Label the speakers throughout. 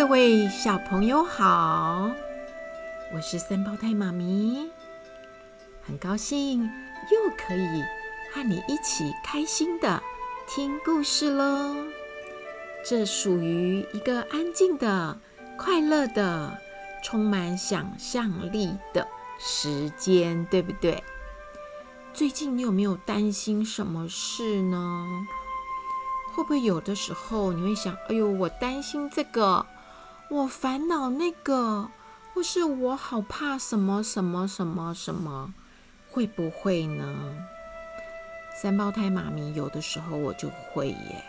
Speaker 1: 各位小朋友好，我是三胞胎妈咪，很高兴又可以和你一起开心的听故事喽。这属于一个安静的、快乐的、充满想象力的时间，对不对？最近你有没有担心什么事呢？会不会有的时候你会想：“哎呦，我担心这个。”我烦恼那个，或是我好怕什么什么什么什么，会不会呢？三胞胎妈咪有的时候我就会耶，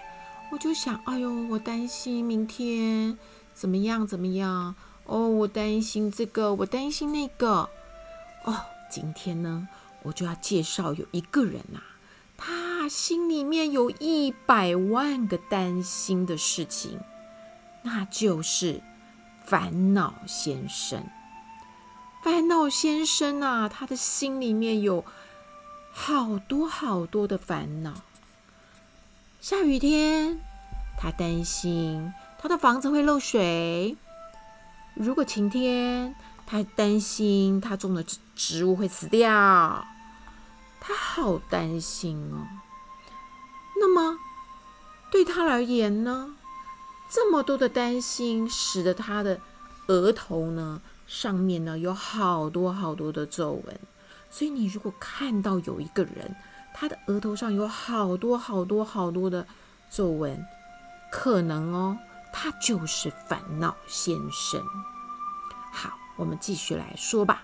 Speaker 1: 我就想，哎呦，我担心明天怎么样怎么样哦，我担心这个，我担心那个哦。今天呢，我就要介绍有一个人啊，他心里面有一百万个担心的事情，那就是。烦恼先生，烦恼先生啊，他的心里面有好多好多的烦恼。下雨天，他担心他的房子会漏水；如果晴天，他担心他种的植物会死掉。他好担心哦。那么，对他而言呢？这么多的担心，使得他的额头呢，上面呢有好多好多的皱纹。所以你如果看到有一个人，他的额头上有好多好多好多的皱纹，可能哦，他就是烦恼先生。好，我们继续来说吧。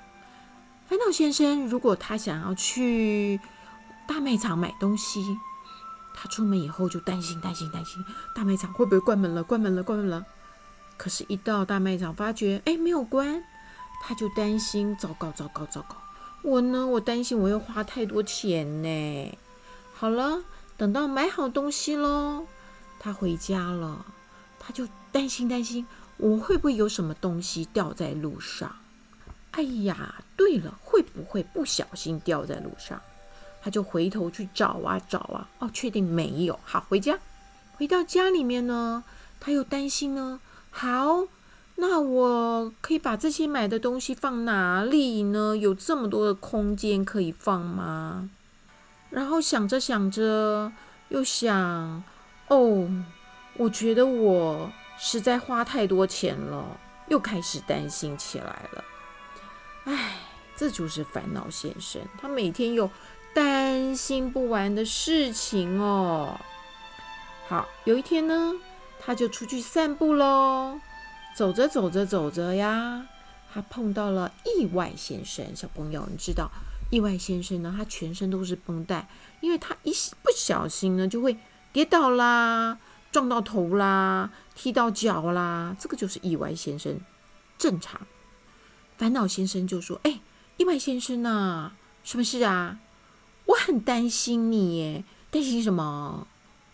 Speaker 1: 烦恼先生如果他想要去大卖场买东西。他出门以后就担心、担心、担心，大卖场会不会关门了？关门了，关门了。可是，一到大卖场，发觉哎，没有关，他就担心，糟糕、糟糕、糟糕！我呢，我担心我又花太多钱呢。好了，等到买好东西喽，他回家了，他就担心、担心，我会不会有什么东西掉在路上？哎呀，对了，会不会不小心掉在路上？他就回头去找啊找啊，哦，确定没有。好，回家，回到家里面呢，他又担心呢。好，那我可以把这些买的东西放哪里呢？有这么多的空间可以放吗？然后想着想着，又想，哦，我觉得我实在花太多钱了，又开始担心起来了。哎，这就是烦恼先生，他每天有。担心不完的事情哦。好，有一天呢，他就出去散步喽。走着走着走着呀，他碰到了意外先生。小朋友，你知道意外先生呢？他全身都是绷带，因为他一不小心呢，就会跌倒啦，撞到头啦，踢到脚啦。这个就是意外先生，正常。烦恼先生就说：“哎，意外先生呐，什么事啊？”我很担心你耶，担心什么？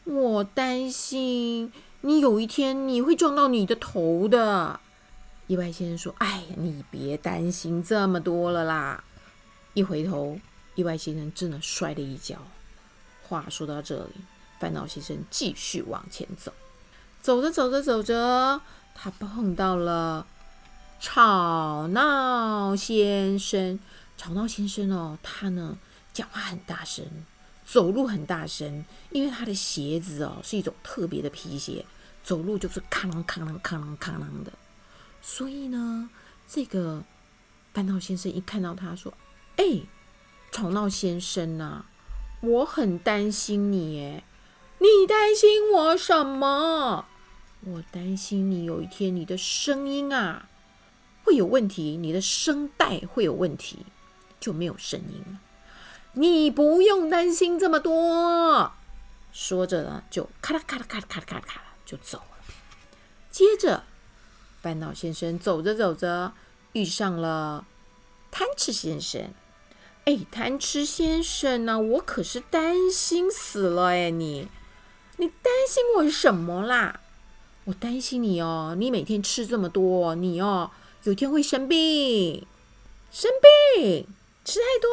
Speaker 1: 我担心你有一天你会撞到你的头的。意外先生说：“哎，你别担心这么多了啦！”一回头，意外先生真的摔了一跤。话说到这里，烦恼先生继续往前走，走着走着走着，他碰到了吵闹先生。吵闹先生哦，他呢？讲话很大声，走路很大声，因为他的鞋子哦是一种特别的皮鞋，走路就是哐啷哐啷哐啷哐啷的。所以呢，这个烦恼先生一看到他说：“哎，吵闹先生呐，我很担心你耶。你担心我什么？我担心你有一天你的声音啊会有问题，你的声带会有问题，就没有声音了。”你不用担心这么多，说着呢，就咔啦咔啦咔啦咔啦咔啦咔啦就走了。接着，烦恼先生走着走着，遇上了贪吃先生。哎，贪吃先生呢？我可是担心死了哎！你，你担心我什么啦？我担心你哦，你每天吃这么多，你哦，有天会生病，生病，吃太多。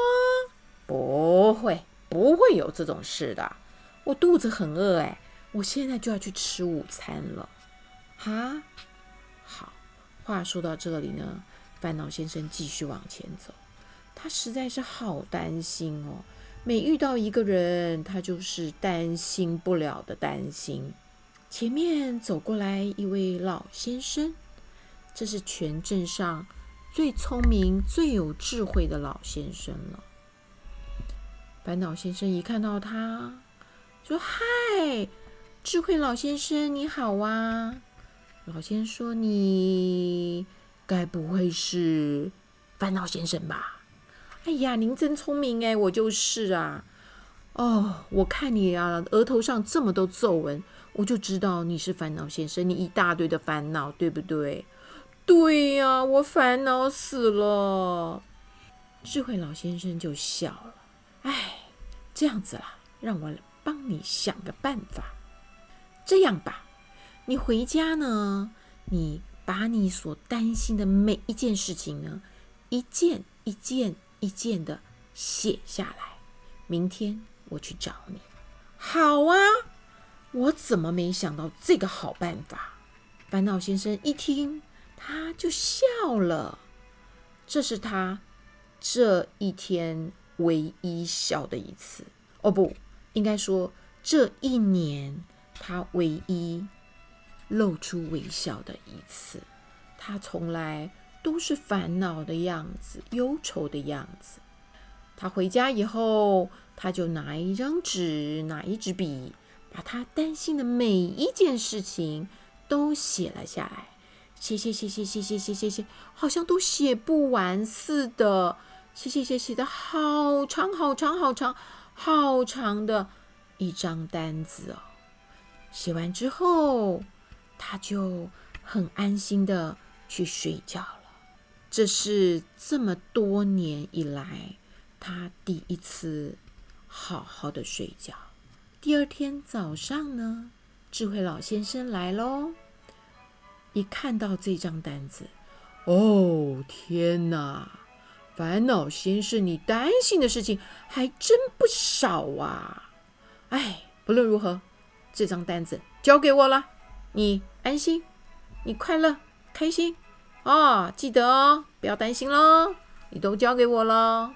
Speaker 1: 不会，不会有这种事的。我肚子很饿哎，我现在就要去吃午餐了。哈，好话说到这里呢，烦恼先生继续往前走，他实在是好担心哦。每遇到一个人，他就是担心不了的担心。前面走过来一位老先生，这是全镇上最聪明、最有智慧的老先生了。烦恼先生一看到他，说：“嗨，智慧老先生，你好啊！”老先生说：“你该不会是烦恼先生吧？”哎呀，您真聪明哎，我就是啊。哦，我看你啊，额头上这么多皱纹，我就知道你是烦恼先生。你一大堆的烦恼，对不对？对呀，我烦恼死了。智慧老先生就笑了。这样子啦，让我帮你想个办法。这样吧，你回家呢，你把你所担心的每一件事情呢，一件一件。一件的写下来，明天我去找你。好啊，我怎么没想到这个好办法？烦恼先生一听，他就笑了。这是他这一天唯一笑的一次。哦，不，应该说这一年他唯一露出微笑的一次。他从来。都是烦恼的样子，忧愁的样子。他回家以后，他就拿一张纸，拿一支笔，把他担心的每一件事情都写了下来。写写写写写写写写，好像都写不完似的。写写写写的好长好长好长好长的一张单子哦。写完之后，他就很安心的去睡觉了。这是这么多年以来，他第一次好好的睡觉。第二天早上呢，智慧老先生来喽。一看到这张单子，哦，天哪！烦恼先生，你担心的事情还真不少啊。哎，不论如何，这张单子交给我了，你安心，你快乐，开心。哦，记得哦，不要担心喽，你都交给我了。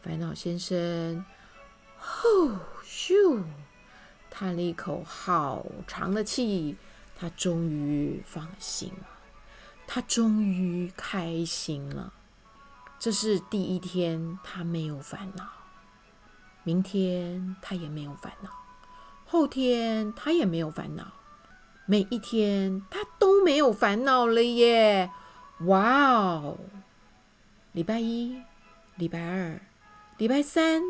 Speaker 1: 烦恼先生，呼咻，叹了一口好长的气，他终于放心了，他终于开心了。这是第一天，他没有烦恼；明天他也没有烦恼；后天他也没有烦恼；每一天他都没有烦恼了耶。哇哦！礼拜一、礼拜二、礼拜三、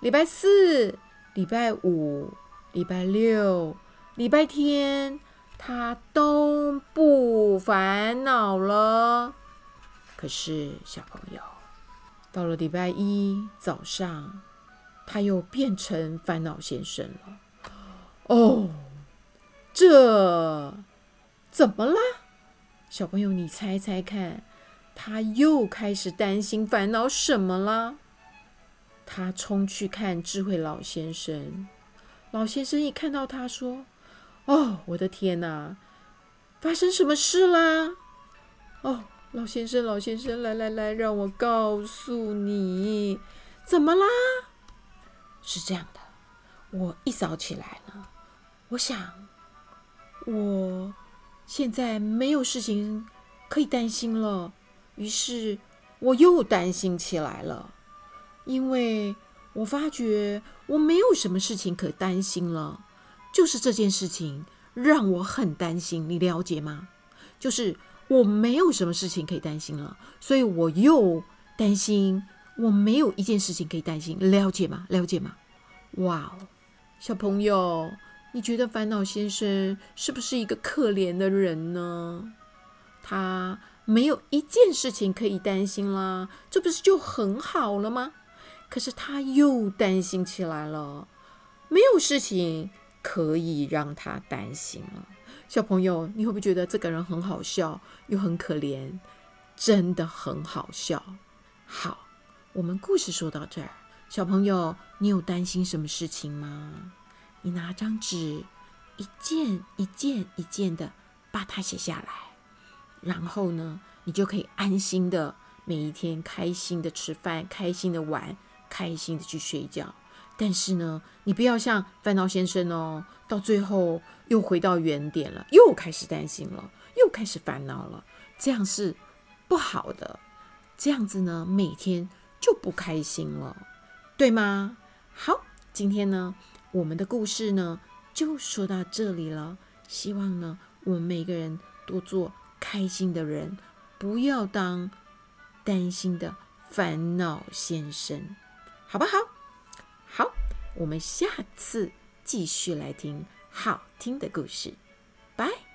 Speaker 1: 礼拜四、礼拜五、礼拜六、礼拜天，他都不烦恼了。可是，小朋友，到了礼拜一早上，他又变成烦恼先生了。哦，这怎么啦？小朋友，你猜猜看，他又开始担心烦恼什么了？他冲去看智慧老先生。老先生一看到他，说：“哦，我的天哪，发生什么事啦？”哦，老先生，老先生，来来来，让我告诉你，怎么啦？是这样的，我一早起来呢，我想，我。现在没有事情可以担心了，于是我又担心起来了，因为我发觉我没有什么事情可担心了，就是这件事情让我很担心，你了解吗？就是我没有什么事情可以担心了，所以我又担心我没有一件事情可以担心，了解吗？了解吗？哇哦，小朋友。你觉得烦恼先生是不是一个可怜的人呢？他没有一件事情可以担心啦，这不是就很好了吗？可是他又担心起来了，没有事情可以让他担心了。小朋友，你会不会觉得这个人很好笑，又很可怜？真的很好笑。好，我们故事说到这儿，小朋友，你有担心什么事情吗？你拿张纸，一件一件一件的把它写下来。然后呢，你就可以安心的每一天开心的吃饭，开心的玩，开心的去睡觉。但是呢，你不要像烦恼先生哦，到最后又回到原点了，又开始担心了，又开始烦恼了，这样是不好的。这样子呢，每天就不开心了，对吗？好，今天呢，我们的故事呢就说到这里了。希望呢，我们每个人都做开心的人，不要当担心的烦恼先生，好不？好，我们下次继续来听好听的故事，拜。